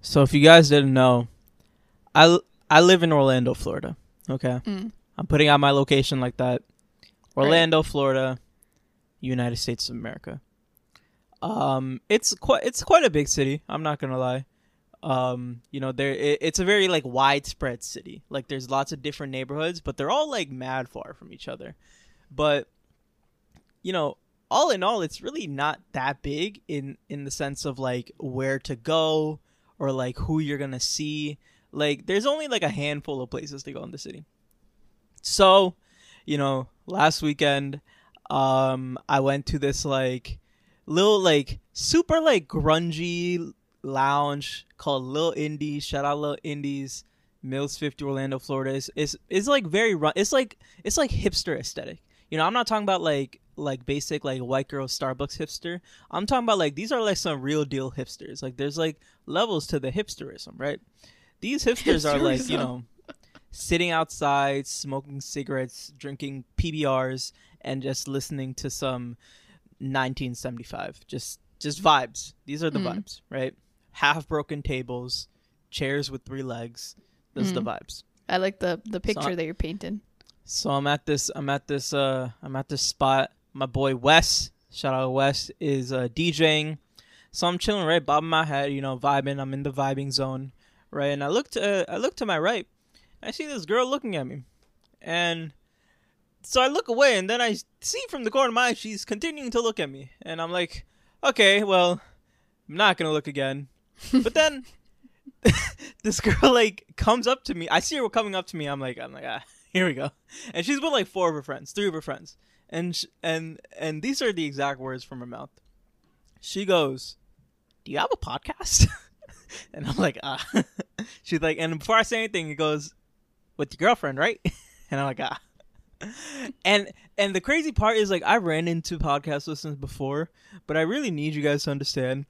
So if you guys didn't know, I I live in Orlando, Florida. Okay, Mm. I'm putting out my location like that. Orlando, Florida, United States of America. Um, it's quite it's quite a big city. I'm not gonna lie. Um, you know, there it, it's a very like widespread city. Like there's lots of different neighborhoods, but they're all like mad far from each other. But you know, all in all, it's really not that big in in the sense of like where to go or like who you're gonna see. Like there's only like a handful of places to go in the city. So, you know, last weekend, um, I went to this like little like super like grungy lounge called Lil Indies. Shout out Lil Indies, Mills 50, Orlando, Florida. Is is is like very run. It's like it's like hipster aesthetic. You know, I'm not talking about like like basic like white girl Starbucks hipster. I'm talking about like these are like some real deal hipsters. Like there's like levels to the hipsterism, right? These hipsters are like you know sitting outside, smoking cigarettes, drinking PBRs, and just listening to some 1975. Just just vibes. These are the Mm. vibes, right? Half broken tables, chairs with three legs. Those are the vibes. I like the the picture So- that you're painting. So I'm at this I'm at this uh I'm at this spot. My boy Wes, shout out to Wes, is uh DJing. So I'm chilling right, bobbing my head, you know, vibing. I'm in the vibing zone, right? And I look to uh, I look to my right. I see this girl looking at me, and so I look away, and then I see from the corner of my eye she's continuing to look at me, and I'm like, okay, well, I'm not gonna look again. But then this girl like comes up to me. I see her coming up to me. I'm like, I'm like, ah, here we go. And she's with like four of her friends, three of her friends, and sh- and and these are the exact words from her mouth. She goes, "Do you have a podcast?" and I'm like, ah. She's like, and before I say anything, he goes, "With your girlfriend, right?" And I'm like, ah. And and the crazy part is like I ran into podcast listeners before, but I really need you guys to understand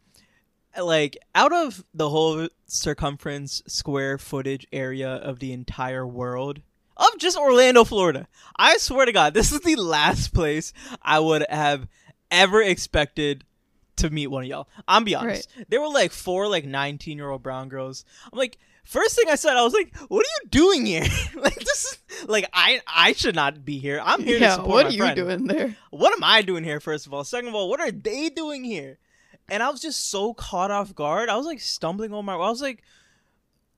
like out of the whole circumference square footage area of the entire world of just Orlando, Florida. I swear to God, this is the last place I would have ever expected to meet one of y'all. I'm be honest. There were like four like 19 year old brown girls. I'm like, first thing I said, I was like, what are you doing here? like this is like I I should not be here. I'm here to Yeah, support what are you friend doing there? what am I doing here, first of all? Second of all, what are they doing here? And I was just so caught off guard. I was like stumbling on my. I was like,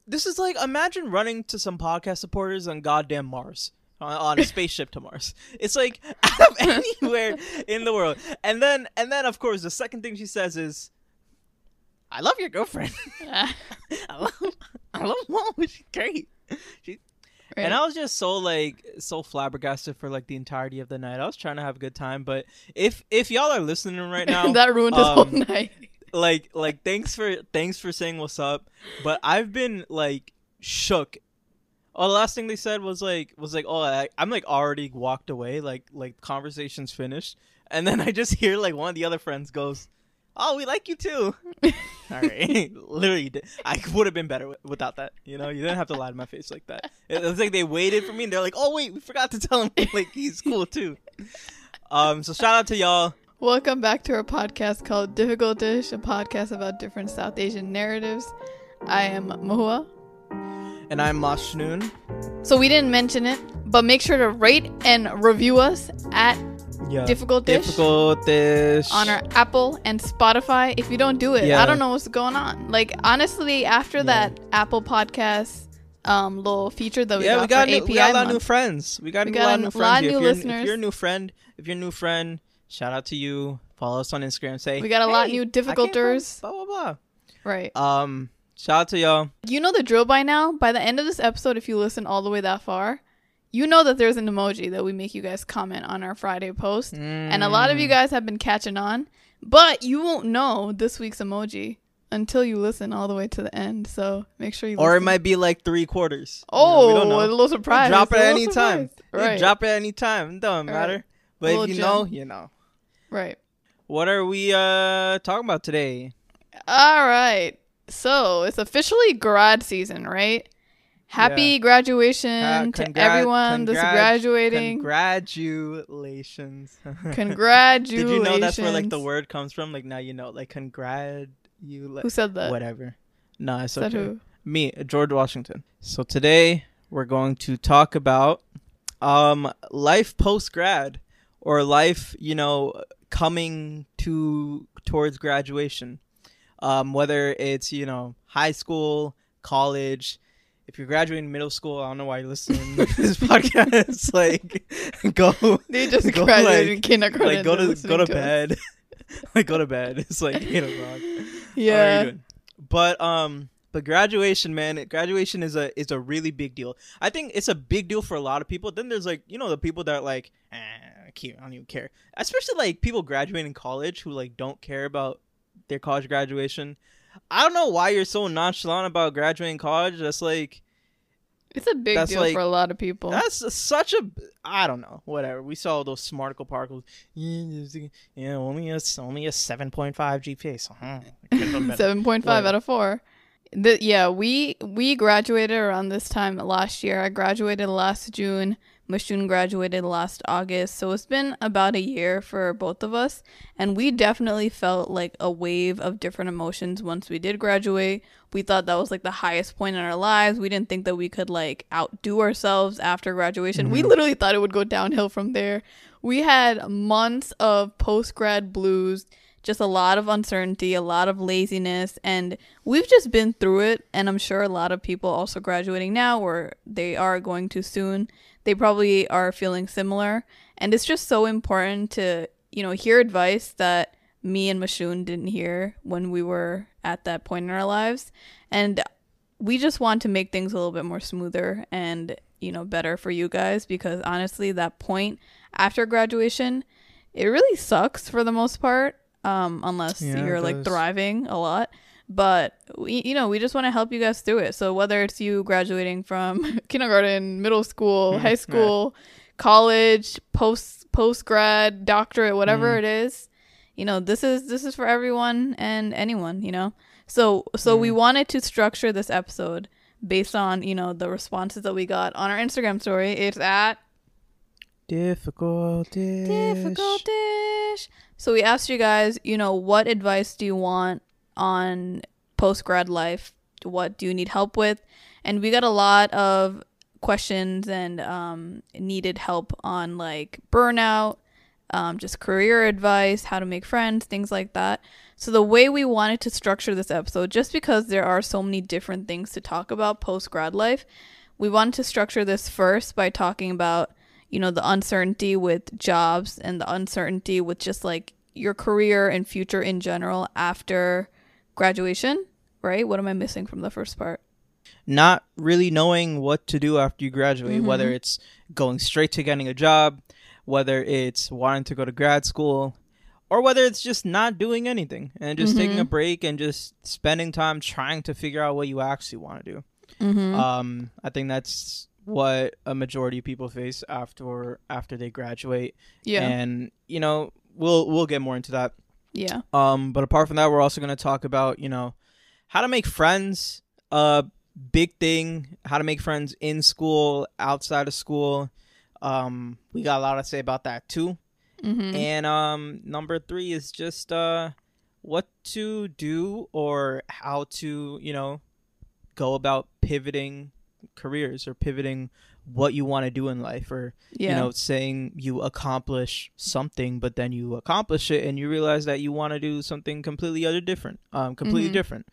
this is like imagine running to some podcast supporters on goddamn Mars. On, a spaceship to Mars. It's like out of anywhere in the world. And then and then of course the second thing she says is I love your girlfriend. I love I love mom. She's great. She Right. and I was just so like so flabbergasted for like the entirety of the night. I was trying to have a good time, but if if y'all are listening right now, that ruined his whole um, night. Like like thanks for thanks for saying what's up. But I've been like shook. Oh, the last thing they said was like was like oh I, I'm like already walked away like like conversations finished, and then I just hear like one of the other friends goes, "Oh, we like you too." All right, literally, I would have been better wi- without that. You know, you didn't have to lie to my face like that. It was like they waited for me, and they're like, "Oh wait, we forgot to tell him like he's cool too." Um, so shout out to y'all. Welcome back to our podcast called Difficultish, a podcast about different South Asian narratives. I am Mohuya. And I'm Mashnun. So we didn't mention it, but make sure to rate and review us at Yeah. Difficultish Difficult dish. on our Apple and Spotify. If you don't do it, Yeah. I don't know what's going on. Like honestly, after that Apple Podcast um little feature that we yeah, got we got new, API we got a lot of new friends. We got, We a lot of new lot friends. of new if, you're, listeners. if you're a new friend, if you're a new friend, shout out to you. Follow us on Instagram. Say We got a lot "Hey, new I came difficulters." Blah blah right? blah. Um, shout out to y'all. You know the drill by now. By the end of this episode, if you listen all the way that far, you know that there's an emoji that we make you guys comment on our Friday post. And a lot of you Mm. guys have been catching on, but you won't know this week's emoji until you listen all the way to the end. So make sure you Or it might be like three quarters. You know, Oh, we don't know. a little surprise. Drop it at any time. surprise. You Right. Drop it at any time. It don't Right. matter. But if you know, you know. Right. What are we uh talking about today? All right. So it's officially grad season, right? Happy graduation Uh, to everyone that's graduating. Congratulations. Congratulations. Did you know that's where like the word comes from? Like now you know, like congrat you Who said that? whatever. No, it's Said okay. who? Me, George Washington. So today we're going to talk about um life post grad or life, you know, coming to towards graduation. Um whether it's, you know, high school, college, if you're graduating middle school, I don't know why you're listening to this podcast. Like, go. They just go, graduated like- kindergarten. Like, go to go to us. bed. like, go to bed. It's like eight o'clock. How are you Yeah. But um, but graduation, man, graduation is a is a really big deal. I think it's a big deal for a lot of people. Then there's like you know the people that are like, eh, can't- I don't even care. Especially like people graduating college who like don't care about their college graduation. I don't know why you're so nonchalant about graduating college. That's like It's a big deal like- for a lot of people. that's such a I don't know whatever. We saw those smarticle particles. Yeah, only a only a seven point five GPA. So hmm, huh, I could've done better. Seven point five out of four. The, yeah, we we graduated around this time last year. I graduated last June. Mashnun graduated last August. So it's been about a year for both of us. And we definitely felt like a wave of different emotions once we did graduate. We thought that was like the highest point in our lives. We didn't think that we could like outdo ourselves after graduation. We mm-hmm. literally thought it would go downhill from there. We had months of post grad blues just a lot of uncertainty, a lot of laziness, and we've just been through it. And I'm sure a lot of people also graduating now, or they are going to soon, they probably are feeling similar. And it's just so important to, you know, hear advice that me and Mashnun didn't hear when we were at that point in our lives. And we just want to make things a little bit more smoother and, you know, better for you guys because honestly, that point after graduation, it really sucks for the most part um, unless Yeah, you're like thriving a lot. But we, you know, we just want to help you guys through it. So whether it's you graduating from kindergarten, middle school, high Yeah. school, college, post post grad, doctorate, whatever Mm. it is, you know, this is this is for everyone and anyone. You know, so so we Mm. wanted to structure this episode based on you know the responses that we got on our Instagram story. It's at Difficult difficult dish. So we asked you guys, you know, what advice do you want on post grad life? What do you need help with? And we got a lot of questions and um, needed help on like burnout, um, just career advice, how to make friends, things like that. So the way we wanted to structure this episode, just because there are so many different things to talk about post grad life, we wanted to structure this first by talking about you know the uncertainty with jobs and the uncertainty with just like your career and future in general after graduation right what am i missing from the first part Not really knowing what to do after you graduate, Mhm. whether it's going straight to getting a job, whether it's wanting to go to grad school, or whether it's just not doing anything and just taking a break and just spending time trying to figure out what you actually want to do. mm-hmm. Um, I think that's what a majority of people face after after they graduate. yeah And you know, we'll we'll get more into that. Yeah Um, but apart from that, we're also going to talk about you know how to make friends. Uh, big thing. How to make friends in school, outside of school. Um, we got a lot to say about that too. mm-hmm. And um, number three is just uh, what to do or how to you know go about pivoting careers or pivoting what you want to do in life or Yeah. you know saying you accomplish something but then you accomplish it and you realize that you want to do something completely other different um completely Mhm. different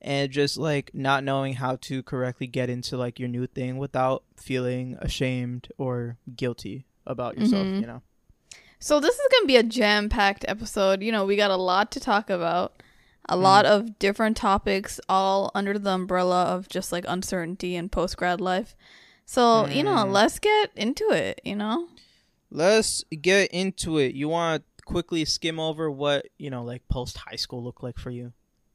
and just like not knowing how to correctly get into like your new thing without feeling ashamed or guilty about yourself Mhm. you know So this is gonna be a jam-packed episode. You know, we got a lot to talk about, a Mm. lot of different topics, all under the umbrella of just like uncertainty and post grad life. So you know, Mm. let's get into it. You know, let's get into it you want to quickly skim over what you know like post high school looked like for you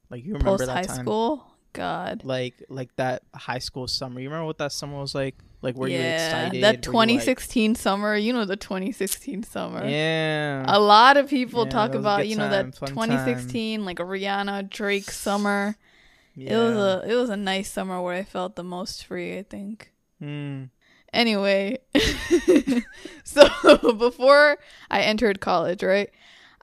like you remember post high that time school. God. like like that high school summer you remember what that summer was like like were you yeah, excited that Were you, like- 2016 summer. You know the 2016 summer. yeah A lot of people Yeah, talk that was a about you know time, that fun 2016 like Rihanna Drake summer. yeah. It was a it was a nice summer where I felt the most free. I think. Mm. Anyway, so before I entered college, right,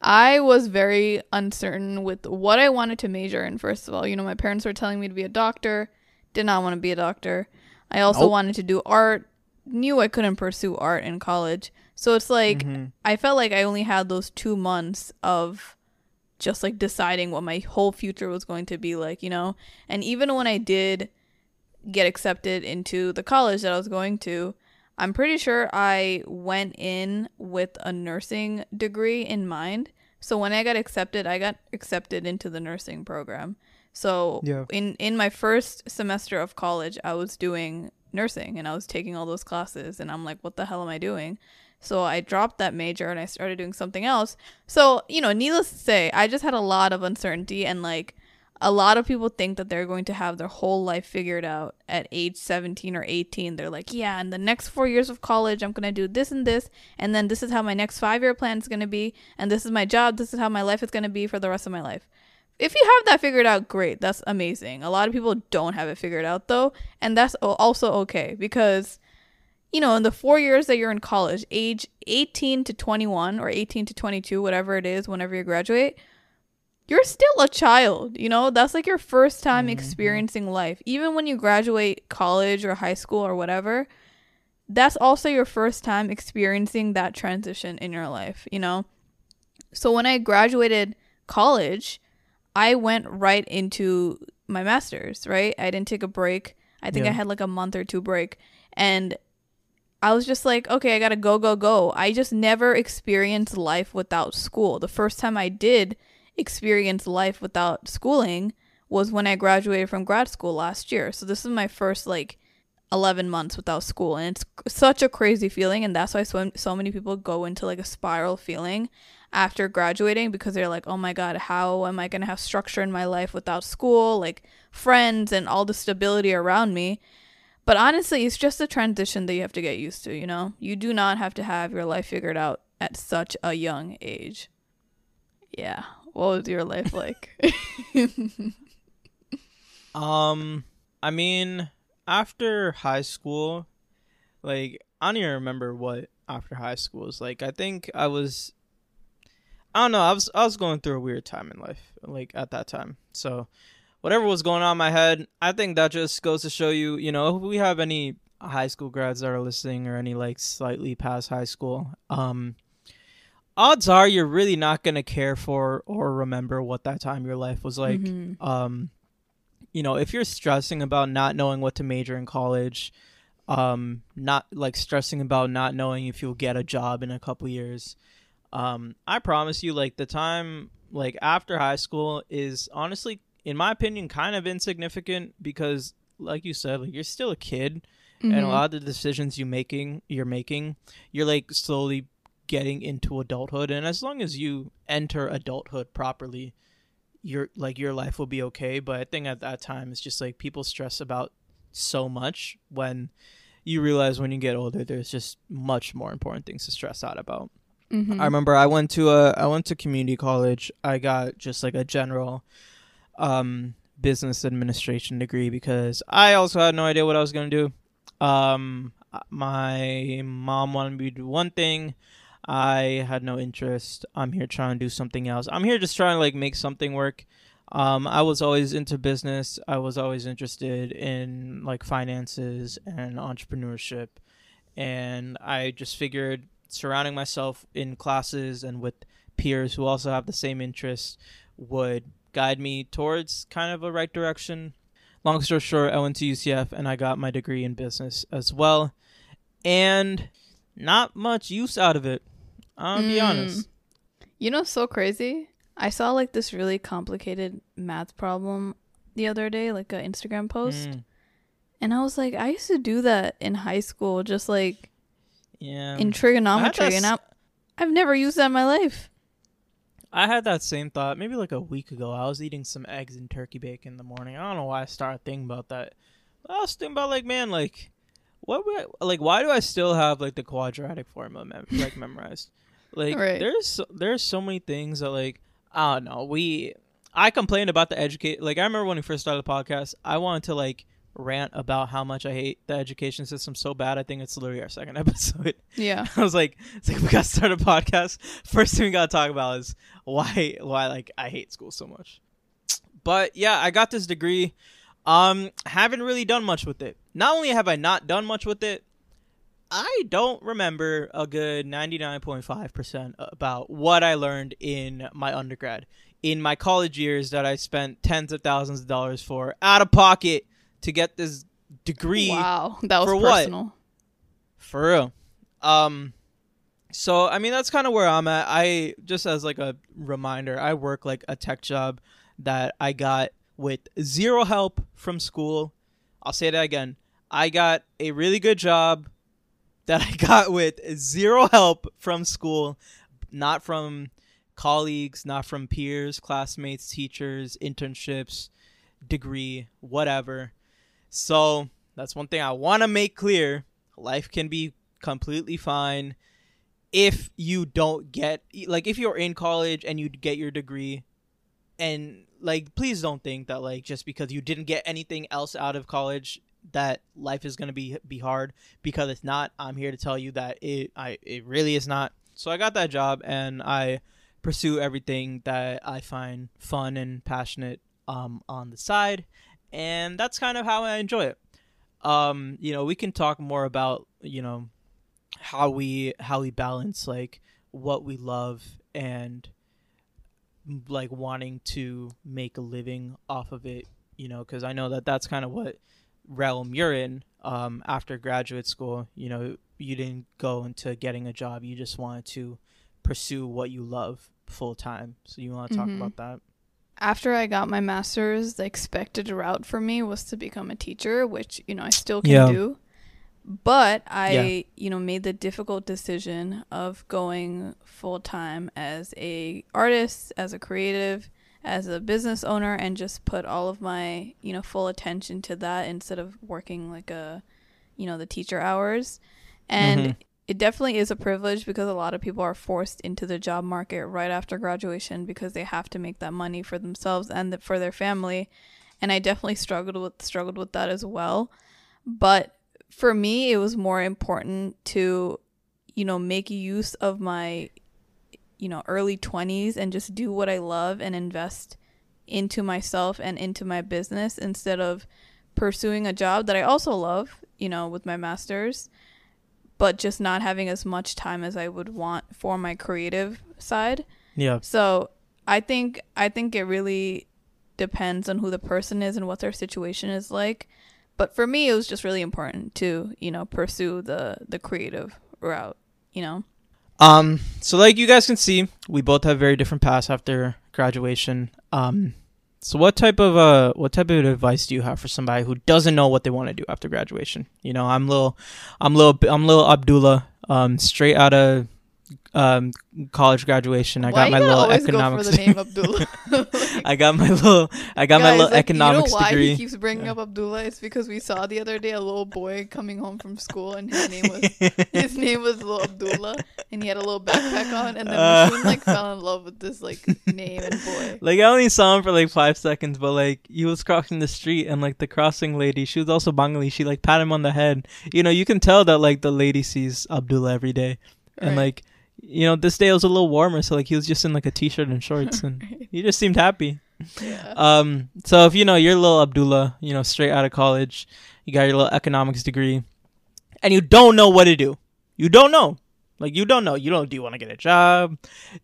I was very uncertain with what I wanted to major in. First of all, you know, my parents were telling me to be a doctor, did not want to be a doctor. I also Nope. wanted to do art, knew I couldn't pursue art in college. So it's like, Mhm. I felt like I only had those two months of just like deciding what my whole future was going to be like, you know? And even when I did get accepted into the college that I was going to, I'm pretty sure I went in with a nursing degree in mind. So when I got accepted, I got accepted into the nursing program. So Yeah. in in my first semester of college, I was doing nursing and I was taking all those classes and I'm like, what the hell am I doing? So I dropped that major and I started doing something else. So, you know, needless to say, I just had a lot of uncertainty and like a lot of people think that they're going to have their whole life figured out at age 17 or 18. They're like, yeah, in the next four years of college, I'm going to do this and this. And then this is how my next five year plan is going to be. And this is my job. This is how my life is going to be for the rest of my life. If you have that figured out, great. That's amazing. A lot of people don't have it figured out though. And that's also okay because, you know, in the four years that you're in college, age 18 to 21 or 18 to 22, whatever it is, whenever you graduate, you're still a child, you know? That's like your first time mm-hmm. experiencing life. Even when you graduate college or high school or whatever, that's also your first time experiencing that transition in your life, you know? So when I graduated college, I went right into my master's, right? I didn't take a break. I think I had like a month or two break. And I was just like, okay, I gotta go, go, go. I just never experienced life without school. The first time I did experience life without schooling was when I graduated from grad school last year. So this is my first like 11 months without school. And it's such a crazy feeling. And that's why so, so many people go into like a spiral feeling after graduating because they're like, oh my God, how am I going to have structure in my life without school, like friends and all the stability around me? But honestly, it's just a transition that you have to get used to, you know? You do not have to have your life figured out at such a young age. Yeah. What was your life like? Um, I mean, after high school, like I don't even remember what after high school was like. I think I was, I don't know. I was I was going through a weird time in life, like at that time. So, whatever was going on in my head, I think that just goes to show you, you know, if we have any high school grads that are listening or any like slightly past high school, um. Odds are you're really not gonna care for or remember what that time of your life was like Mhm. um you know if you're stressing about not knowing what to major in college um not like stressing about not knowing if you'll get a job in a couple years um i promise you like the time like after high school is honestly in my opinion kind of insignificant because like you said like you're still a kid and a Mhm. lot of the decisions you making you're making you're like slowly getting into adulthood and as long as you enter adulthood properly your like your life will be okay but i think at that time it's just like people stress about so much when you realize when you get older there's just much more important things to stress out about Mhm. I remember I went to a I went to community college. I got just like a general um business administration degree because I also had no idea what I was going to do. Um my mom wanted me to do one thing. I had no interest. I'm here trying to do something else. I'm here just trying to like make something work. Um, I was always into business. I was always interested in like finances and entrepreneurship, and I just figured surrounding myself in classes and with peers who also have the same interests would guide me towards kind of a right direction. Long story short, I went to UCF and I got my degree in business as well, and not much use out of it. I'll be Mm. honest. You know, so crazy. I saw like this really complicated math problem the other day, like an Instagram post, Mm, and I was like, I used to do that in high school, just like yeah. in trigonometry, that and I, I've never used that in my life. I had that same thought maybe like a week ago. I was eating some eggs and turkey bacon in the morning. I don't know why I started thinking about that. I was thinking about like, man, like, what would I, like? Why do I still have like the quadratic formula mem- like memorized? Like, Right. there's there's so many things that like I don't know. We I complained about the educate. Like I remember when we first started the podcast, I wanted to like rant about how much I hate the education system so bad. I think it's literally our second episode. Yeah. I was like, it's like we got to start a podcast. First thing we got to talk about is why why like I hate school so much. But yeah, I got this degree. Um, haven't really done much with it. Not only have I not done much with it, I don't remember a good 99.5% about what I learned in my undergrad. In my college years that I spent tens of thousands of dollars for out of pocket to get this degree Wow, that was for what? personal. for real. Um so I mean that's kind of where I'm at. I just as like a reminder, I work like a tech job that I got with zero help from school. I'll say that again. I got a really good job that I got with zero help from school, not from colleagues, not from peers, classmates, teachers, internships, degree, whatever. So, that's one thing I want to make clear. Life can be completely fine if you don't get like if you're in college and you get your degree and like please don't think that like just because you didn't get anything else out of college that life is going to be be hard because it's not. I'm here to tell you that it i it really is not. So i got that job and i pursue everything that i find fun and passionate um on the side and that's kind of how i enjoy it. Um you know we can talk more about you know how we how we balance like what we love and like wanting to make a living off of it you know because i know that that's kind of what realm you're in um after graduate school you know you didn't go into getting a job you just wanted to pursue what you love full time so you want to talk Mhm. about that After I got my master's, the expected route for me was to become a teacher, which, you know, I still can Yeah. do. But I, Yeah. you know, made the difficult decision of going full time as a artist, as a creative, as a business owner and just put all of my, you know, full attention to that instead of working like a, you know, the teacher hours. And Mhm. it definitely is a privilege because a lot of people are forced into the job market right after graduation because they have to make that money for themselves and the, for their family. And I definitely struggled with struggled with that as well. But for me, it was more important to, you know, make use of my, you know, early 20s and just do what I love and invest into myself and into my business instead of pursuing a job that I also love, you know, with my master's, but just not having as much time as I would want for my creative side. yeah So I think I think it really depends on who the person is and what their situation is like. But for me, it was just really important to you know pursue the the creative route. You know. Um, so like you guys can see, we both have very different paths after graduation. Um, so what type of uh what type of advice do you have for somebody who doesn't know what they want to do after graduation? You know, I'm little, I'm little, I'm little Abdullah, um, straight out of um college graduation. I Why got my little economics. Go for the name Abdullah. Like, I got my little, I got my little like, economics You know why degree. he keeps bringing up Abdullah? It's because we saw the other day a little boy coming home from school and his name was his name was little Abdullah and he had a little backpack on and then Uh. Like fell in love with this like name and boy. Like I only saw him for like five seconds, but like he was crossing the street and like the crossing lady, she was also Bengali. She like pat him on the head. You know, you can tell that like the lady sees Abdullah every day, and like you know this day it was a little warmer, so like he was just in like a t-shirt and shorts, and Right. he just seemed happy. Um, so if you know you're little Abdullah, you know, straight out of college, you got your little economics degree, and you don't know what to do. You don't know. Like you don't know. You don't. Do you want to get a job?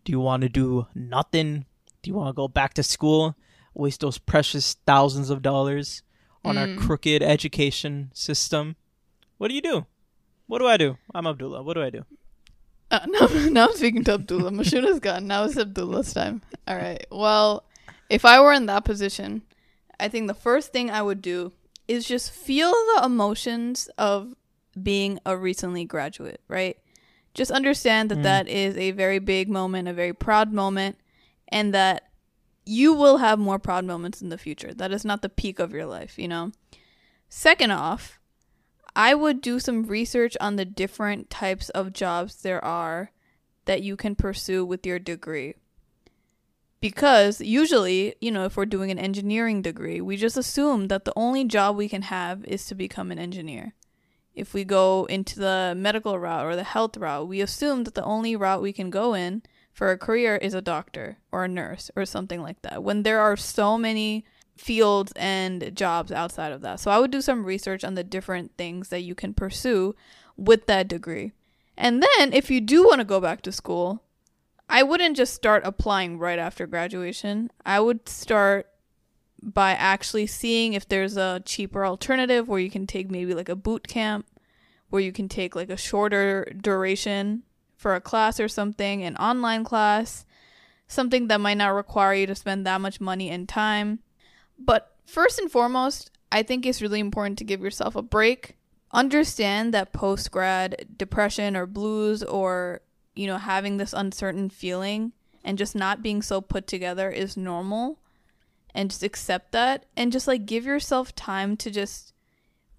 Do you want to do nothing? Do you want to go back to school, waste those precious thousands of dollars on our crooked education system? What do you do? What do I do? I'm Abdullah. What do I do? Uh, now, now I'm speaking to Abdullah. Mashnun's gone. Now it's Abdullah's time. All right. Well, if I were in that position, I think the first thing I would do is just feel the emotions of being a recently graduate, right? Just understand that that is a very big moment, a very proud moment, and that you will have more proud moments in the future. That is not the peak of your life, you know? Second off, I would do some research on the different types of jobs there are that you can pursue with your degree. Because usually, you know, if we're doing an engineering degree, we just assume that the only job we can have is to become an engineer. If we go into the medical route or the health route, we assume that the only route we can go in for a career is a doctor or a nurse or something like that. When there are so many fields and jobs outside of that. So I would do some research on the different things that you can pursue with that degree. And then if you do want to go back to school, I wouldn't just start applying right after graduation. I would start by actually seeing if there's a cheaper alternative where you can take maybe like a boot camp where you can take like a shorter duration for a class or something, an online class, something that might not require you to spend that much money and time. But first and foremost, I think it's really important to give yourself a break. Understand that post grad depression or blues or, you know, having this uncertain feeling and just not being so put together is normal. And just accept that and just like give yourself time to just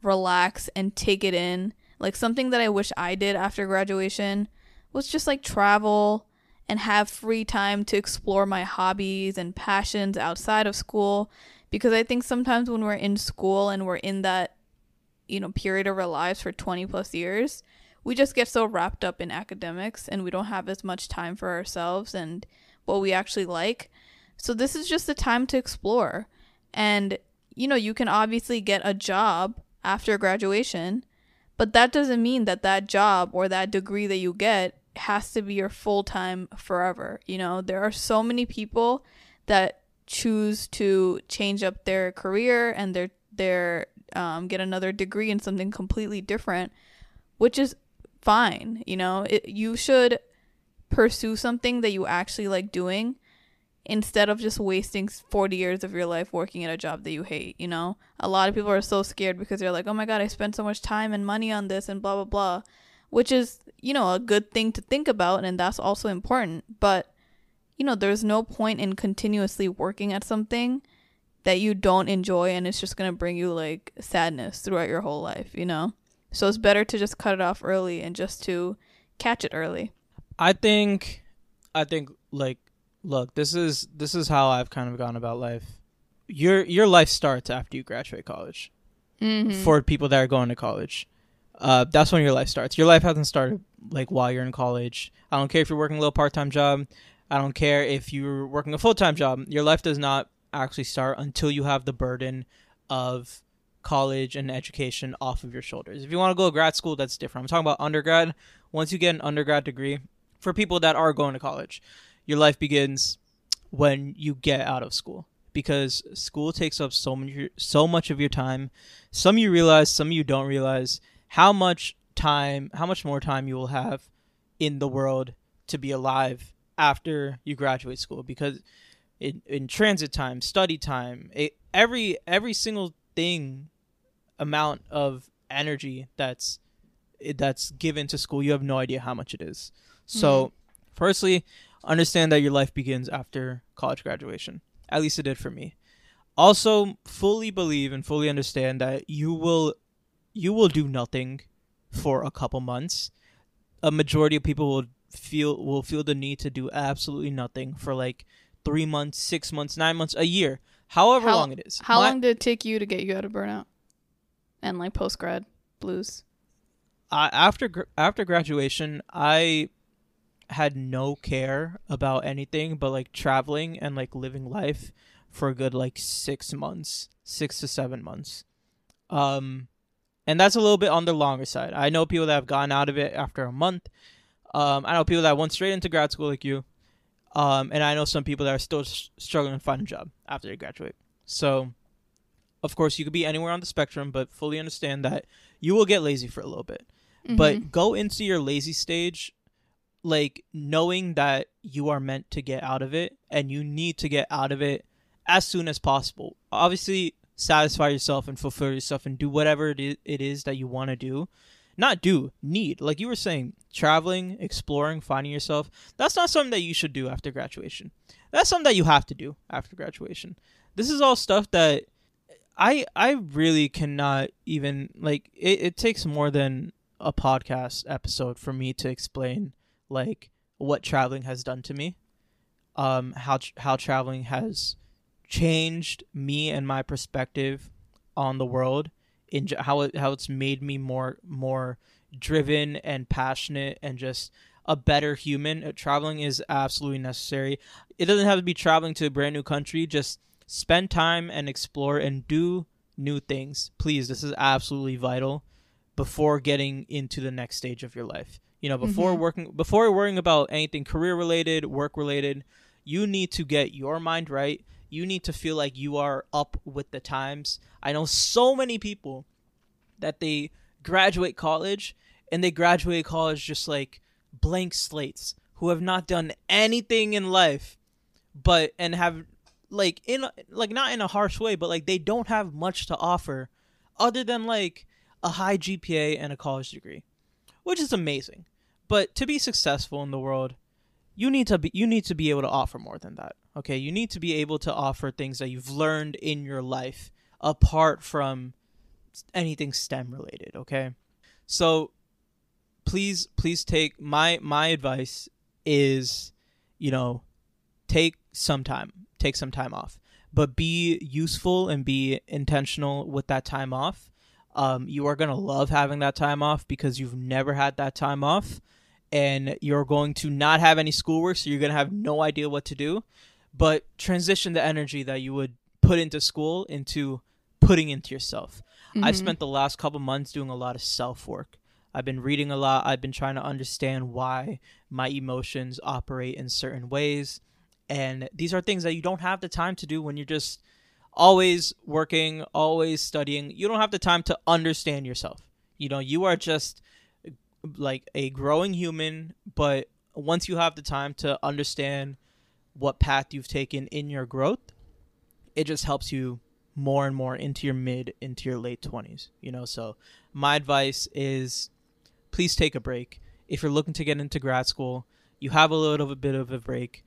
relax and take it in. Like something that I wish I did after graduation was just like travel and have free time to explore my hobbies and passions outside of school because I think sometimes when we're in school and we're in that you know period of our lives for 20 plus years we just get so wrapped up in academics and we don't have as much time for ourselves and what we actually like so this is just the time to explore and you know you can obviously get a job after graduation but that doesn't mean that that job or that degree that you get has to be your full time forever. You know, there are so many people that choose to change up their career and their their um, get another degree in something completely different, which is fine. You know, it, you should pursue something that you actually like doing instead of just wasting 40 years of your life working at a job that you hate, you know? A lot of people are so scared because they're like, "Oh my god, I spent so much time and money on this and blah blah blah." Which is, you know, a good thing to think about and that's also important, but you know, there's no point in continuously working at something that you don't enjoy and it's just going to bring you like sadness throughout your whole life, you know? So it's better to just cut it off early and just to catch it early. I think, I think like, look, this is this is how I've kind of gone about life. Your your life starts after you graduate college. For people that are going to college, uh, that's when your life starts. Your life hasn't started like while you're in college. I don't care if you're working a little part time job. I don't care if you're working a full time job. Your life does not actually start until you have the burden of college and education off of your shoulders. If you want to go to grad school, that's different. I'm talking about undergrad. Once you get an undergrad degree, for people that are going to college, your life begins when you get out of school because school takes up so much so much of your time. Some you realize, some you don't realize how much time, how much more time you will have in the world to be alive after you graduate school because in, in transit time, study time, it, every every single thing amount of energy that's that's given to school, you have no idea how much it is. So, hmm. firstly, understand that your life begins after college graduation. At least it did for me. Also, fully believe and fully understand that you will you will do nothing for a couple months. A majority of people will feel will feel the need to do absolutely nothing for like three months, six months, nine months, a year, however How- long it is. How My- long did it take you to get you out of burnout and like post grad blues? I, after after graduation, I had no care about anything but like traveling and like living life for a good like six months, six to seven months. Um, and that's a little bit on the longer side. I know people that have gotten out of it after a month. Um, I know people that went straight into grad school like you. Um, and I know some people that are still s- struggling to find a job after they graduate. So, of course, you could be anywhere on the spectrum, but fully understand that you will get lazy for a little bit. Mm-hmm. But go into your lazy stage like knowing that you are meant to get out of it and you need to get out of it as soon as possible. Obviously, satisfy yourself and fulfill yourself and do whatever it is, it is that you want to do. Not do, need. Like you were saying, traveling, exploring, finding yourself. That's not something that you should do after graduation. That's something that you have to do after graduation. This is all stuff that I I really cannot even like it, it takes more than a podcast episode for me to explain like what traveling has done to me um how how traveling has changed me and my perspective on the world in how it how it's made me more more driven and passionate and just a better human. Uh, traveling is absolutely necessary. It doesn't have to be traveling to a brand new country. Just spend time and explore and do new things. Please this is absolutely vital before getting into the next stage of your life. You know before working before worrying about anything career related work related you need to get your mind right. You need to feel like you are up with the times i know so many people that they graduate college and they graduate college just like blank slates who have not done anything in life but and have like in like not in a harsh way but like they don't have much to offer other than like a high GPA and a college degree which is amazing. But to be successful in the world you need to be you need to be able to offer more than that okay? You need to be able to offer things that you've learned in your life apart from anything STEM related okay? So please please take my my advice is you know take some time take some time off. But be useful and be intentional with that time off. Um, you are going to love having that time off because you've never had that time off and you're going to not have any schoolwork so you're going to have no idea what to do. But transition the energy that you would put into school into putting into yourself. I've mm-hmm. spent the last couple months doing a lot of self work i've been reading a lot. I've been trying to understand why my emotions operate in certain ways. And these are things that you don't have the time to do when you're just always working always studying. You don't have the time to understand yourself. You know you are just like a growing human but once you have the time to understand what path you've taken in your growth it just helps you more and more into your mid into your late 20s you know? So my advice is please take a break. If you're looking to get into grad school you have a little bit of a break.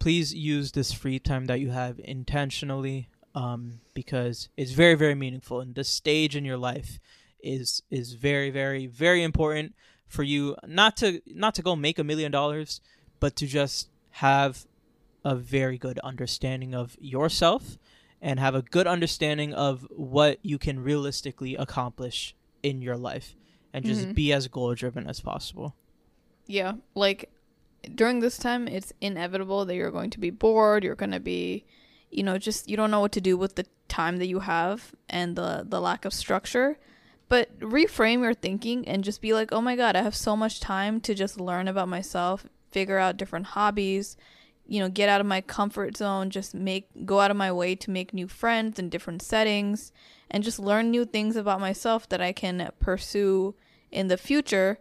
Please use this free time that you have intentionally um, because it's very very meaningful and this stage in your life is is very very very important for you not to not to go make a million dollars but to just have a very good understanding of yourself and have a good understanding of what you can realistically accomplish in your life and just mm-hmm. be as goal driven as possible Yeah, like during this time, it's inevitable that you're going to be bored. You're going to be, you know, just you don't know what to do with the time that you have and the the lack of structure. But reframe your thinking and just be like, oh my god, I have so much time to just learn about myself, figure out different hobbies, you know, get out of my comfort zone, just make go out of my way to make new friends in different settings and just learn new things about myself that I can pursue in the future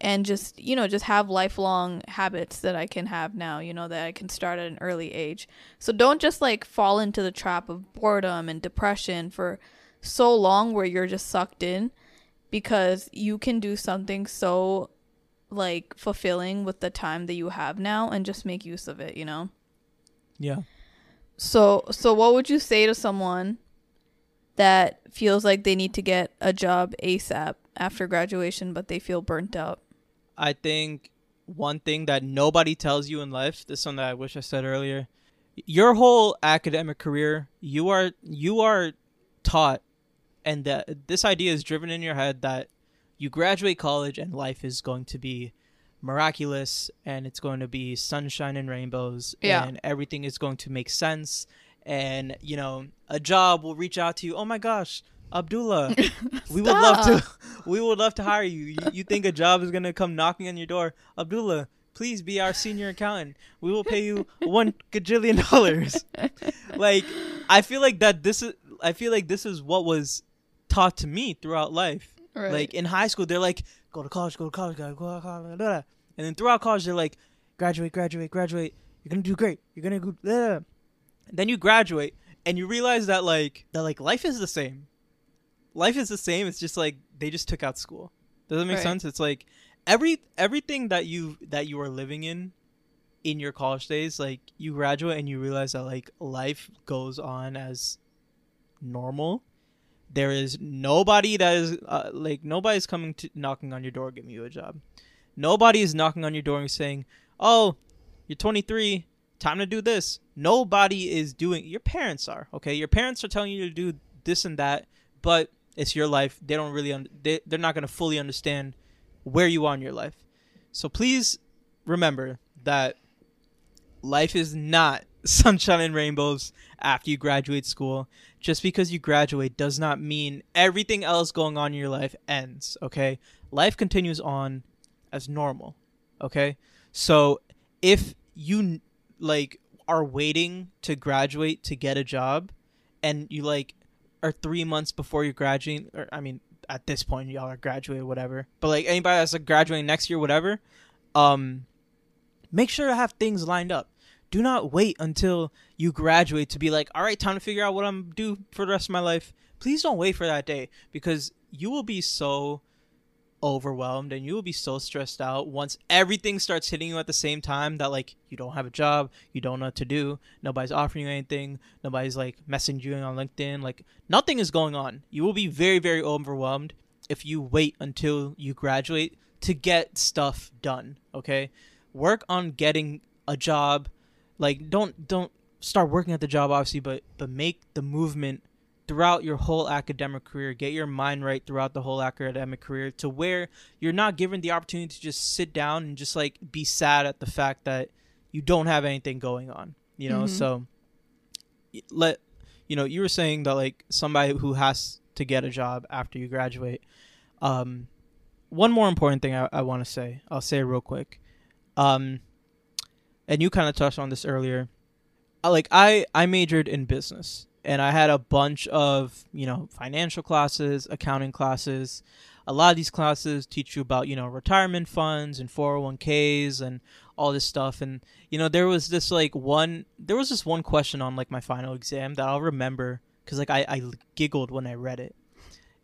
and just you know just have lifelong habits that I can have now you know that I can start at an early age. So don't just like fall into the trap of boredom and depression for so long where you're just sucked in because you can do something so like fulfilling with the time that you have now and just make use of it you know? Yeah. So so what would you say to someone that feels like they need to get a job ASAP after graduation but they feel burnt out? I think one thing that nobody tells you in life, this is something that I wish I said earlier, your whole academic career, you are you are taught and that this idea is driven in your head that you graduate college and life is going to be miraculous and it's going to be sunshine and rainbows Yeah. and everything is going to make sense and you know a job will reach out to you. Oh my gosh, Abdullah, we would love to, we would love to hire you. you. You think a job is gonna come knocking on your door, Abdullah? Please be our senior accountant. We will pay you one gajillion dollars. like, I feel like that. This is. I feel like this is what was taught to me throughout life. Right. Like in high school, they're like, go to college, go to college, go to college, blah, blah, blah. and then throughout college, they're like, graduate, graduate, graduate. You're gonna do great. You're gonna go. Blah. Then you graduate, and you realize that like that like life is the same. Life is the same. It's just like they just took out school. Does that make Right. sense? It's like every everything that you that you are living in in your college days, like you graduate and you realize that like life goes on as normal. There is nobody that is uh, like nobody's coming to knocking on your door giving you a job. Nobody is knocking on your door and saying, "Oh, you're 23, time to do this." Nobody is doing. Your parents are okay. Your parents are telling you to do this and that, but it's your life. They don't really. Un- they they're not gonna fully understand where you are in your life. So please remember that life is not sunshine and rainbows after you graduate school. Just because you graduate does not mean everything else going on in your life ends, okay? Life continues on as normal, okay? So if you like are waiting to graduate to get a job and you like are 3 months before you're graduating or I mean at this point y'all are graduated whatever. But like anybody that's like graduating next year whatever, um make sure to have things lined up. Do not wait until you graduate to be like, all right, time to figure out what I'm do for the rest of my life. Please don't wait for that day because you will be so overwhelmed and you will be so stressed out once everything starts hitting you at the same time that like you don't have a job, you don't know what to do, nobody's offering you anything, nobody's like messaging you on LinkedIn, like nothing is going on. You will be very very overwhelmed if you wait until you graduate to get stuff done, okay? Work on getting a job. Like don't don't start working at the job obviously, but but make the movement throughout your whole academic career. Get your mind right throughout the whole academic career to where you're not given the opportunity to just sit down and just like be sad at the fact that you don't have anything going on. You know, Mhm. so let you know, you were saying that like somebody who has to get a job after you graduate. Um one more important thing I, I want to say. I'll say it real quick. Um and you kind of touched on this earlier. Like I I majored in business and I had a bunch of, you know, financial classes, accounting classes. A lot of these classes teach you about, you know, retirement funds and 401k's and all this stuff and you know, there was this like one there was this one question on like my final exam that I'll remember cuz like I I giggled when I read it.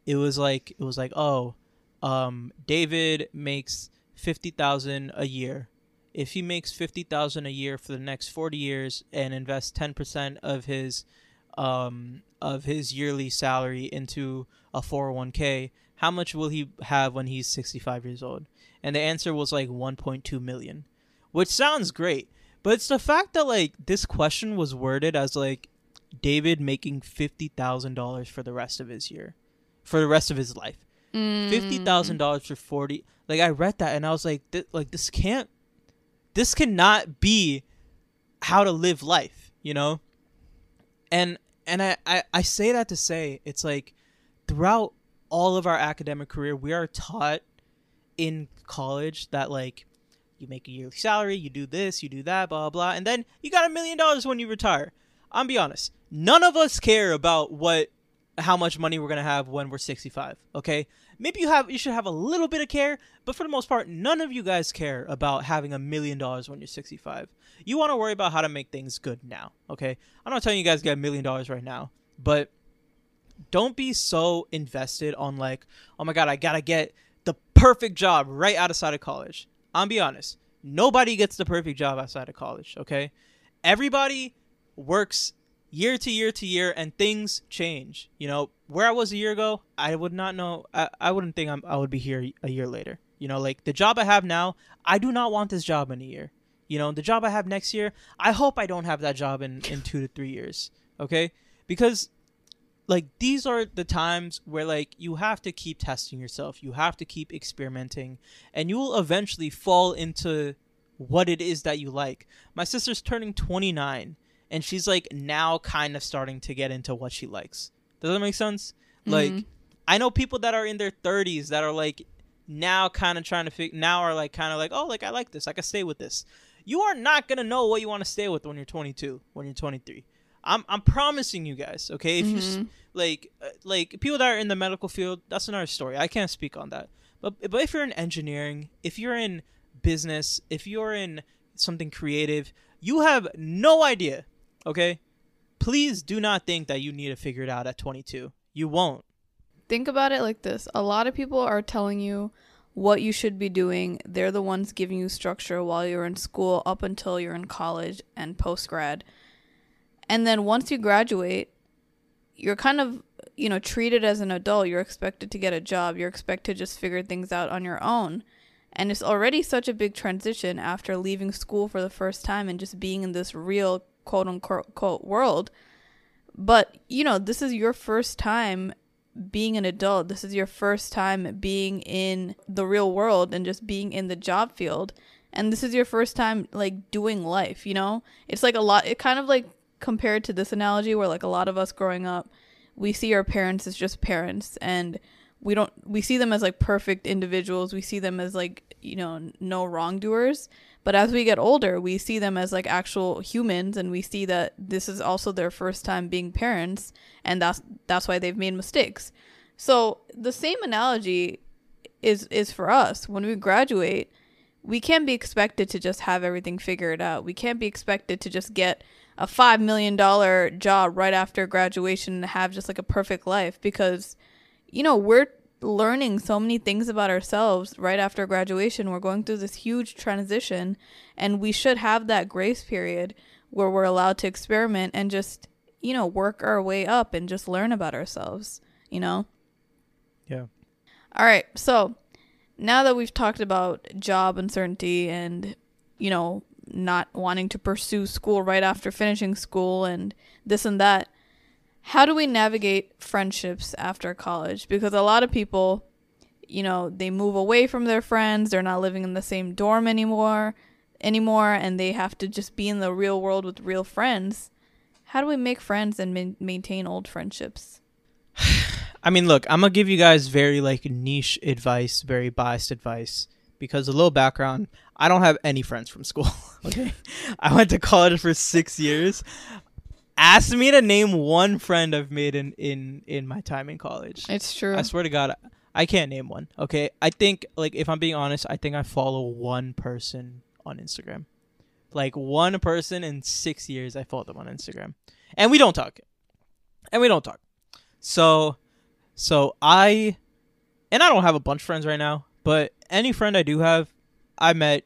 It was like it was like, "Oh, um David makes 50,000 a year if he makes 50,000 a year for the next 40 years and invests 10% of his um of his yearly salary into a 401k how much will he have when he's 65 years old? And the answer was like 1.2 million. Which sounds great but it's the fact that like this question was worded as like David making $50,000 for the rest of his year for the rest of his life. Fifty thousand dollars for forty. Like I read that and I was like, th- like this can't, this cannot be how to live life, you know. And and I I, I say that to say it's like throughout all of our academic career, we are taught in college that like you make a yearly salary, you do this, you do that, blah blah, and then you got a million dollars when you retire. I'm be honest, none of us care about what how much money we're gonna have when we're 65. Okay, maybe you have you should have a little bit of care, but for the most part, none of you guys care about having a million dollars when you're 65. You want to worry about how to make things good now. Okay, I'm not telling you guys get a million dollars right now, but don't be so invested on like, oh my god, I gotta get the perfect job right outside of college. I'm be honest, nobody gets the perfect job outside of college. Okay, everybody works year to year to year and things change. You know where i was a year ago i would not know i, I wouldn't think I'm, i would be here a year later. You know like the job i have now i do not want this job in a year. You know the job i have next year i hope i don't have that job in in two to three years okay? Because like these are the times where like you have to keep testing yourself. You have to keep experimenting and you will eventually fall into what it is that you like. My sister's turning 29 and she's like now kind of starting to get into what she likes. Does that make sense? Like Mhm. I know people that are in their 30s that are like now kind of trying to figure now are like kind of like oh like I like this I can stay with this. You are not gonna know what you want to stay with when you're 22 when you're 23. I'm I'm promising you guys. Okay, if you s- Mhm. like uh, like people that are in the medical field that's another story. I can't speak on that. But but if you're in engineering, if you're in business, if you're in something creative, you have no idea. Okay, please do not think that you need to figure it out at 22. You won't. Think about it like this a lot of people are telling you what you should be doing. They're the ones giving you structure while you're in school up until you're in college and post grad. And then once you graduate, you're kind of, you know, treated as an adult. You're expected to get a job. You're expected to just figure things out on your own. And it's already such a big transition after leaving school for the first time and just being in this real quote unquote world. But, you know, this is your first time being an adult. This is your first time being in the real world and just being in the job field. And this is your first time like doing life, you know? It's like a lot it kind of like compared to this analogy where like a lot of us growing up, we see our parents as just parents and we don't we see them as like perfect individuals. We see them as like, you know, no wrongdoers. But as we get older, we see them as like actual humans and we see that this is also their first time being parents and that's that's why they've made mistakes. So the same analogy is is for us. When we graduate, we can't be expected to just have everything figured out. We can't be expected to just get a 5 million dollar job right after graduation and have just like a perfect life because you know, we're learning so many things about ourselves right after graduation. We're going through this huge transition, and we should have that grace period where we're allowed to experiment and just, you know, work our way up and just learn about ourselves, you know? Yeah. All right. So now that we've talked about job uncertainty and, you know, not wanting to pursue school right after finishing school and this and that, how do we navigate friendships after college? Because a lot of people, you know, they move away from their friends, they're not living in the same dorm anymore anymore and they have to just be in the real world with real friends. How do we make friends and ma- maintain old friendships? I mean, look, I'm gonna give you guys very like niche advice, very biased advice, because a little background. I don't have any friends from school. Okay, I went to college for six years. Ask me to name one friend I've made in in in my time in college. It's true. I swear to God, I can't name one. Okay, I think like if I'm being honest, I think I follow one person on Instagram, like one person in six years. I follow them on Instagram, and we don't talk, and we don't talk. So, so I, and I don't have a bunch of friends right now, but any friend I do have, I met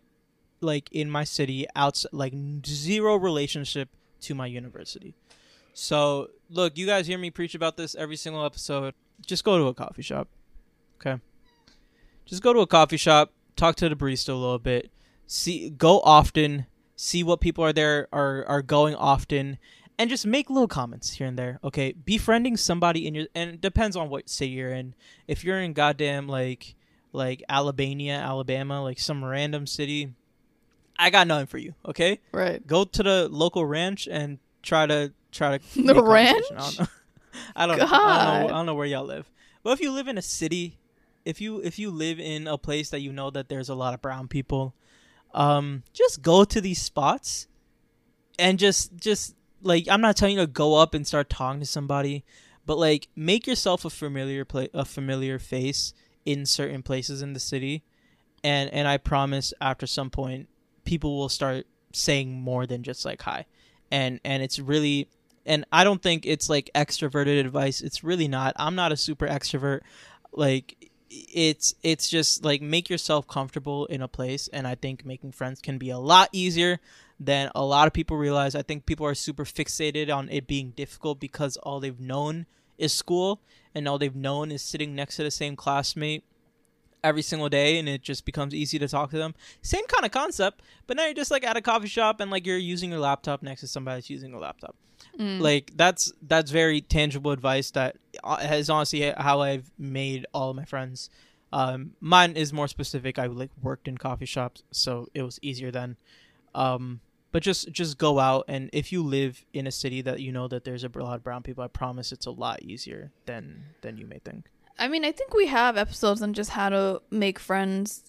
like in my city outside, like zero relationship to my university. So, look, you guys hear me preach about this every single episode. Just go to a coffee shop. Okay? Just go to a coffee shop, talk to the barista a little bit, see go often, see what people are there are are going often and just make little comments here and there. Okay? Befriending somebody in your and it depends on what city you're in. If you're in goddamn like like Alabama, Alabama, like some random city, I got nothing for you, okay? right. go to the local ranch and try to try to The ranch? I don't know. I don't know. I don't know. I don't know where y'all live. But if you live in a city, if you if you live in a place that you know that there's a lot of brown people, um, just go to these spots and just just like I'm not telling you to go up and start talking to somebody, but like make yourself a familiar pla- a familiar face in certain places in the city, and and I promise after some point people will start saying more than just like hi, and and it's really and I don't think it's like extroverted advice. It's really not. I'm not a super extrovert. Like it's it's just like make yourself comfortable in a place and I think making friends can be a lot easier than a lot of people realize. I think people are super fixated on it being difficult because all they've known is school and all they've known is sitting next to the same classmate every single day and it just becomes easy to talk to them. Same kind of concept, but now you're just like at a coffee shop and like you're using your laptop next to somebody that's using a laptop. Mm. Like that's that's very tangible advice that uh, has honestly how I've made all of my friends. Um, mine is more specific. I like worked in coffee shops, so it was easier then. Um, but just just go out and if you live in a city that you know that there's a lot of brown people, I promise it's a lot easier than than you may think. I mean, I think we have episodes on just how to make friends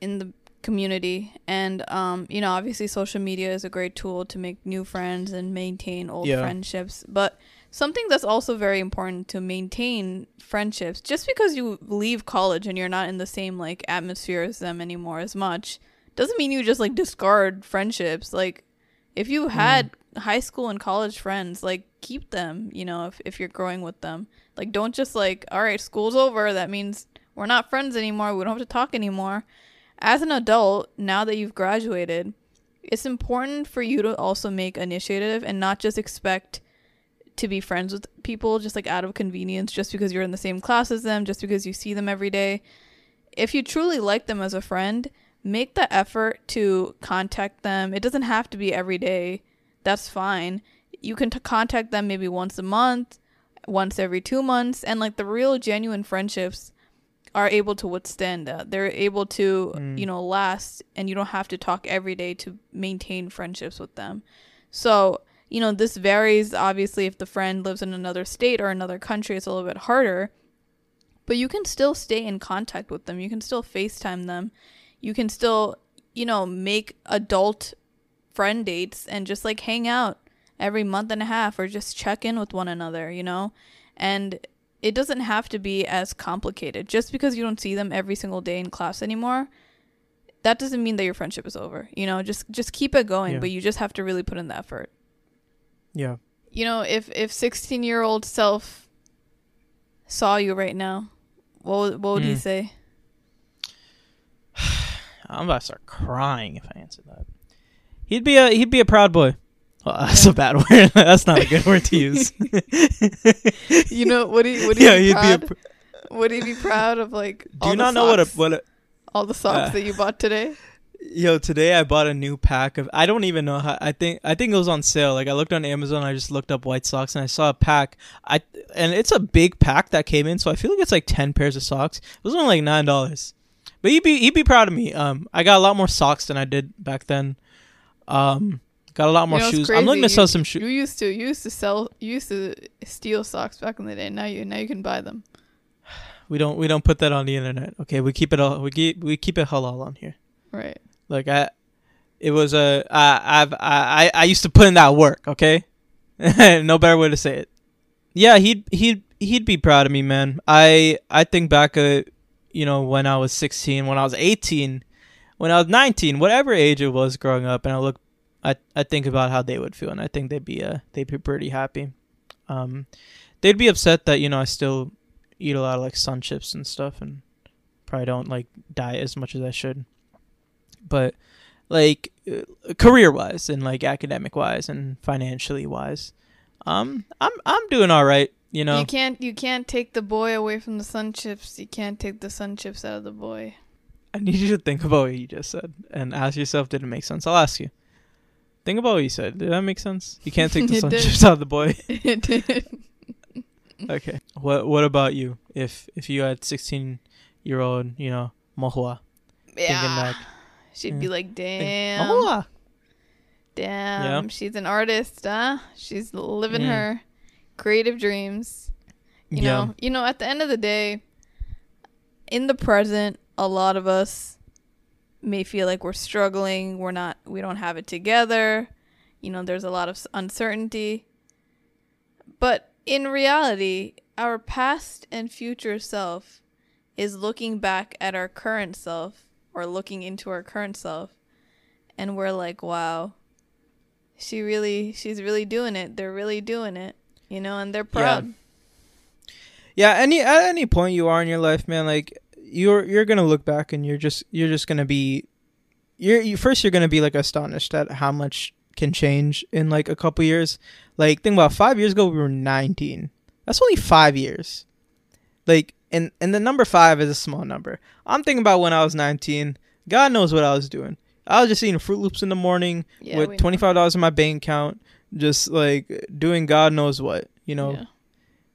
in the community. And um you know obviously social media is a great tool to make new friends and maintain old Yeah. friendships. But something that's also very important to maintain friendships just because you leave college and you're not in the same like atmosphere as them anymore as much doesn't mean you just like discard friendships. Like if you had high school and college friends like keep them you know if, if you're growing with them. Like don't just like all right school's over. That means we're not friends anymore. We don't have to talk anymore. As an adult now that you've graduated it's important for you to also make initiative and not just expect to be friends with people just like out of convenience just because you're in the same class as them just because you see them every day. If you truly like them as a friend make the effort to contact them. It doesn't have to be every day that's fine. You can t- contact them maybe once a month once every two months and like the real genuine friendships are able to withstand that. They're able to mm. you know last and you don't have to talk every day to maintain friendships with them. So you know this varies obviously if the friend lives in another state or another country it's a little bit harder. But you can still stay in contact with them. You can still facetime them. You can still you know make adult friend dates and just like hang out every month and a half or just check in with one another you know and it doesn't have to be as complicated just because you don't see them every single day in class anymore that doesn't mean that your friendship is over you know just just keep it going Yeah. but you just have to really put in the effort Yeah. you know if if 16 year old self saw you right now what would, what would he Mm. say I'm about to start crying if I answer that. He'd be a he'd be a proud boy. Well, that's a bad word. that's not a good word to use. you know would he would he yeah, be he'd proud be a. Pr- would he be proud of like do all you the not know what a socks- what a all the socks uh, that you bought today Yo, today I bought a new pack of. I don't even know how. I think I think it was on sale. Like I looked on Amazon. I just looked up white socks and I saw a pack. I and it's a big pack that came in. So I feel like it's like ten pairs of socks. It was only like nine dollars. But he'd be he'd be proud of me. Um, I got a lot more socks than I did back then. Um, got a lot more You know, shoes. I'm looking to crazy. sell You- some You used to you used to sell you used to steal socks back in the day. Now you now you can buy them. We don't we don't put that on the internet. Okay, we keep it all. We keep we keep it halal on here. Right. Like I, it was a I I've I I- I used to put in that work. Okay, no better way to say it. Yeah, he'd he'd he'd be proud of me, man. I I think back at you know when I was 16, when I was 18, when I was 19, whatever age it was growing up, and I look, I I think about how they would feel, and I think they'd be uh they'd be pretty happy. Um, they'd be upset that you know I still eat a lot of like sun chips and stuff, and probably don't like diet as much as I should but like career wise and like academic wise and financially wise um i'm i'm doing all right you know You can't you can't take the boy away from the sun chips. You can't take the sun chips out of the boy. I need you to think about what you just said and ask yourself did it make sense? I'll ask you. Think about what you said. Did that make sense? You can't take the sun did. chips out of the boy. It did. okay. What what about you? If if you had 16 year old you know Mohuya Yeah. back. She'd be like, think, "Damn, Mohuya! Damn, she's an artist, huh? She's living Mm. her creative dreams." You yeah. know, you know, at the end of the day, in the present, a lot of us may feel like we're struggling, we're not we don't have it together. You know, there's a lot of uncertainty. But in reality, our past and future self is looking back at our current self or looking into our current self and we're like, "Wow. She really she's really doing it. They're really doing it." You know, and they're proud. yeah any at any point you are in your life man like you're you're gonna look back and you're just you're just gonna be you're you first you're gonna be like astonished at how much can change in like a couple years. Like think about five years ago we were 19 that's only five years. Like and and the number five is a small number. I'm thinking about when i was 19 god knows what i was doing. I was just eating Froot Loops in the morning Yeah, with $25 in my bank account just like doing god knows what you know? Yeah.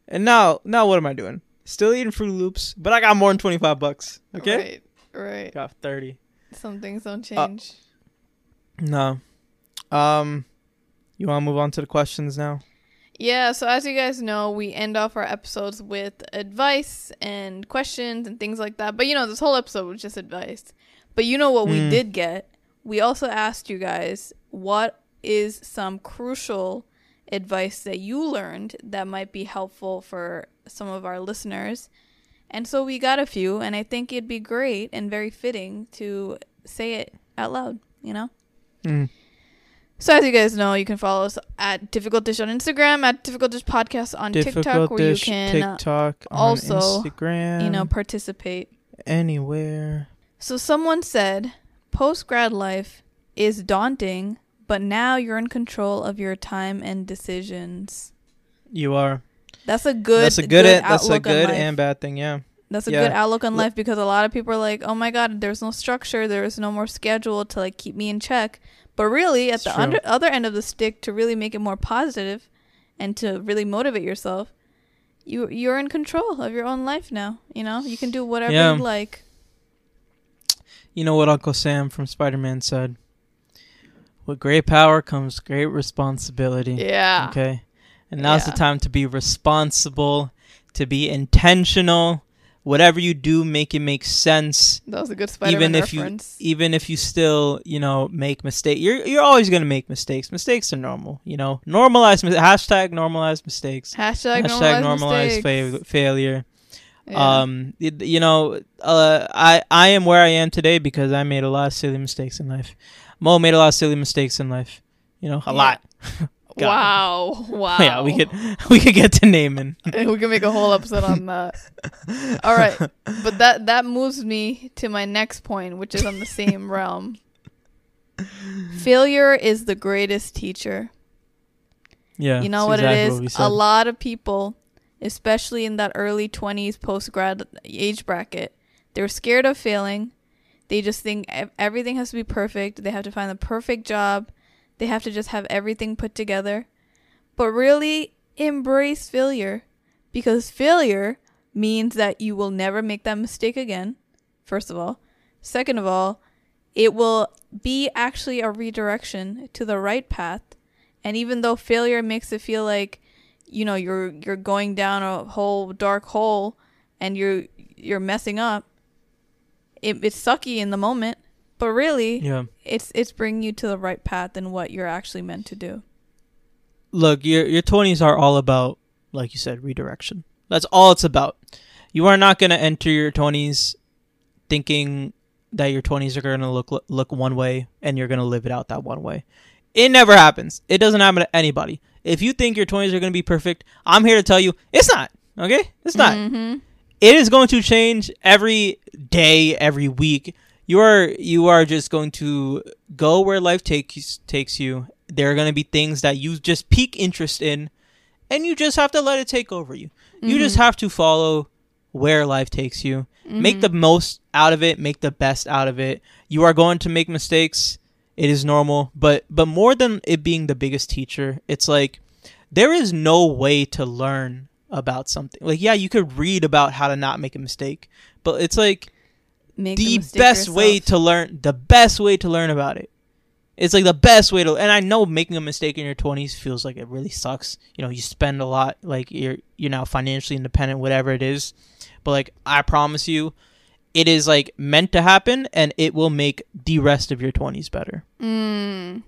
and now, now what am I doing? Still eating Froot Loops, but I got more than twenty five bucks. Okay, Right. Right. got thirty. Some things don't Uh, change. No, Um, you want to move on to the questions now? Yeah, so as you guys know, we end off our episodes with advice and questions and things like that. But you know, this whole episode was just advice. But you know what we Mm. did get? We also asked you guys what is some crucial advice that you learned that might be helpful for some of our listeners. And so we got a few, and I think it'd be great and very fitting to say it out loud, you know? Mm. So as you guys know, you can follow us at Difficultish on Instagram, at Difficultish Podcast on Difficult TikTok, where you can, uh, TikTok also, Instagram. you know, participate. anywhere. So someone said, post grad life is daunting, but now you're in control of your time and decisions. You are. That's a good. that's a good. good that's a good and bad thing. Yeah. That's a yeah. good outlook on life because a lot of people are like, "Oh my god, there's no structure, there's no more schedule to like keep me in check." But really, at It's the under, other end of the stick, to really make it more positive, and to really motivate yourself, you you're in control of your own life now. You know, you can do whatever Yeah. you like. You know what Uncle Sam from Spider Man said? With great power comes great responsibility. Yeah. Okay. And now's Yeah. the time to be responsible, to be intentional. Whatever you do, make it make sense. That was a good Spider-Man even if reference. you even if you still, you know, make mistakes. You're you're always gonna make mistakes. Mistakes are normal, you know. Normalize hashtag normalize mistakes. Hashtag, Hashtag normalize normalize fa- failure. Yeah. Um, y- you know, uh, I I am where I am today because I made a lot of silly mistakes in life. Mo made a lot of silly mistakes in life. You know, a Yeah. lot. Wow, wow. Yeah, we could we could get to naming. we can make a whole episode on that. All right, but that that moves me to my next point, which is on the same realm. Failure is the greatest teacher. Yeah, you know what exactly it is? said. a lot of people, especially in that early 20s post grad age bracket, they're scared of failing. They just think everything has to be perfect. They have to find the perfect job. They have to just have everything put together. But really embrace failure because failure means that you will never make that mistake again. First of all, second of all, it will be actually a redirection to the right path. And even though failure makes it feel like, you know, you're you're going down a whole dark hole and you're you're messing up, it, it's sucky in the moment, but really, yeah. it's it's bringing you to the right path and what you're actually meant to do. Look, your your twenties are all about, like you said, redirection. That's all it's about. You are not gonna enter your twenties thinking that your twenties are gonna look look one way and you're gonna live it out that one way. It never happens. It doesn't happen to anybody. If you think your twenties are gonna be perfect, I'm here to tell you it's not. Okay, it's not. Mm-hmm. it is going to change every day, every week. You are you are just going to go where life takes takes you. There are going to be things that you just peak interest in, and you just have to let it take over you. You just have to follow where life takes you. Make the most out of it. Make the best out of it. You are going to make mistakes. It is normal, but but more than it being the biggest teacher, it's like there is no way to learn about something. Like, yeah, you could read about how to not make a mistake, but it's like Make the best way to learn. The best way to learn about it. It's like the best way to. And I know making a mistake in your twenties feels like it really sucks. You know, you spend a lot. Like you're you're now financially independent, whatever it is. But like I promise you, it is like meant to happen, and it will make the rest of your twenties better. Mm.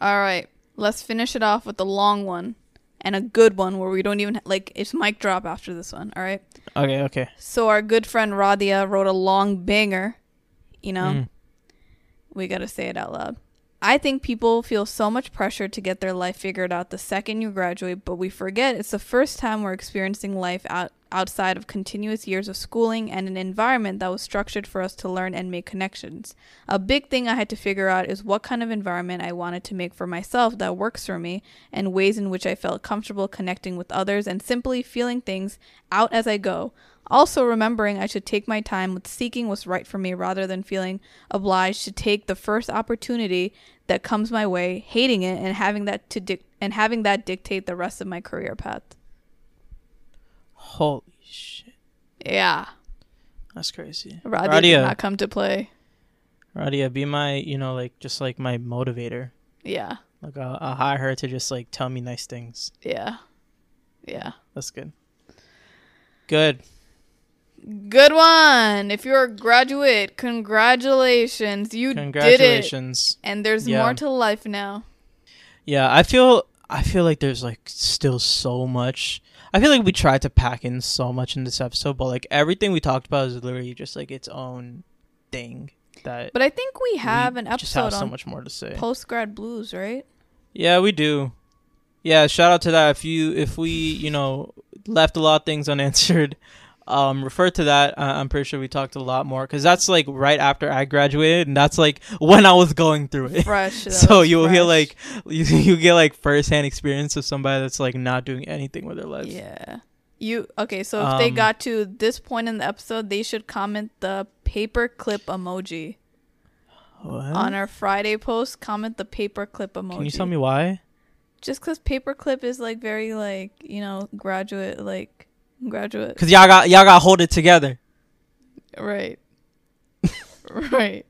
All right, let's finish it off with a long one and a good one where we don't even like it's mic drop after this one. All right. Okay, okay. So our good friend Radia wrote a long banger. You know, Mm. we got to say it out loud. I think people feel so much pressure to get their life figured out the second you graduate, but we forget it's the first time we're experiencing life out, outside of continuous years of schooling and an environment that was structured for us to learn and make connections. A big thing I had to figure out is what kind of environment I wanted to make for myself that works for me and ways in which I felt comfortable connecting with others and simply feeling things out as I go. Also, remembering I should take my time with seeking what's right for me rather than feeling obliged to take the first opportunity that comes my way, hating it, and having that to and having that dictate the rest of my career path. Holy shit, Yeah, that's crazy. Radia did uh, not come to play. Radia, uh, be my you know like just like my motivator. Yeah, Like I'll, I'll hire her to just like tell me nice things. Yeah. Yeah. That's good. Good. Good one. If you're a graduate, congratulations. You did it. Congratulations. And there's Yeah. more to life now. Yeah, I feel I feel like there's like still so much. I feel like we tried to pack in so much in this episode, but like everything we talked about is literally just like its own thing that But I think we have an just have episode so much more to say. post grad blues, right? Yeah, we do. Yeah, shout out to that. If you if we you know left a lot of things unanswered, um, refer to that. Uh, I'm pretty sure we talked a lot more because that's like right after I graduated, and that's like when I was going through it. Fresh. so you'll fresh. hear like you you get like firsthand experience of somebody that's like not doing anything with their lives. Yeah. You okay, so if they Um, got to this point in the episode, they should comment the paperclip emoji. What? On our Friday post, comment the paperclip emoji. Can you tell me why? Just cuz paperclip is like very like, you know, graduate like graduate. Because y'all got y'all got hold it together. Right. right.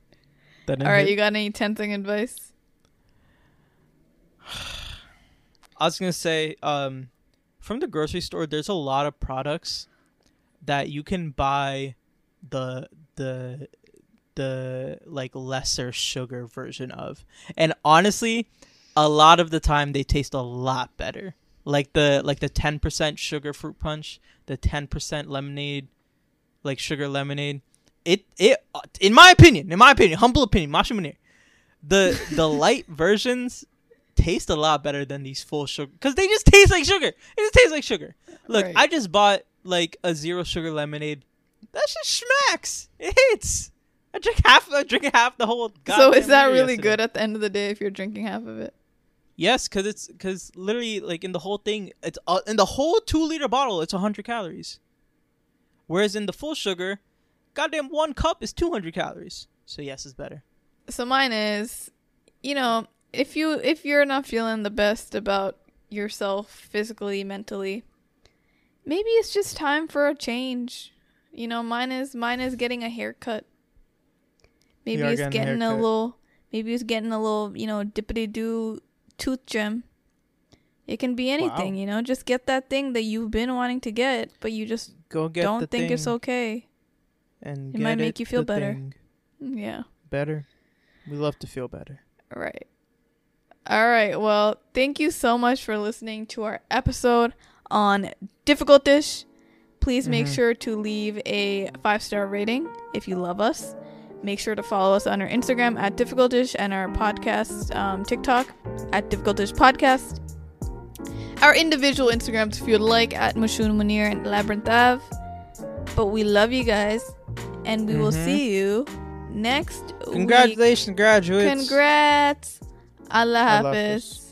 All right, you got any tempting advice? I was gonna say, um, from the grocery store, there's a lot of products that you can buy the the the like lesser sugar version of, and honestly, a lot of the time they taste a lot better. Like the like the ten percent sugar fruit punch, the ten percent lemonade, like sugar lemonade. It it in my opinion, in my opinion, humble opinion, Mashnun Munir, the the light versions taste a lot better than these full sugar because they just taste like sugar. It just tastes like sugar. Look, Right. I just bought like a zero sugar lemonade. That just smacks. It hits. I drink half. I drink half the whole. so is that really yesterday. good at the end of the day if you're drinking half of it? Yes, because it's because literally like in the whole thing, it's uh, in the whole two liter bottle, it's hundred calories. Whereas in the full sugar, goddamn one cup is two hundred calories. So yes, it's better. So mine is, you know, if you if you're not feeling the best about yourself physically, mentally, maybe it's just time for a change. You know, mine is mine is getting a haircut. Maybe are it's getting a getting a haircut. little maybe it's getting a little, you know, dippity doo tooth gem. It can be anything, Wow. you know, just get that thing that you've been wanting to get, but you just Go get. don't think it's okay. And it might make you feel better. thing. Yeah. Better. We love to feel better. Right. All right. Well, thank you so much for listening to our episode on Difficultish. Please make Mhm. sure to leave a five star rating if you love us. Make sure to follow us on our Instagram at Difficultish and our podcast um, TikTok at Difficultish Podcast. Our individual Instagrams, if you'd like, at Mashnun Munir and Labyrinth Ave. But we love you guys, and we will Mhm. see you next week. Congratulations, graduates. Congrats. Allah. Hafiz.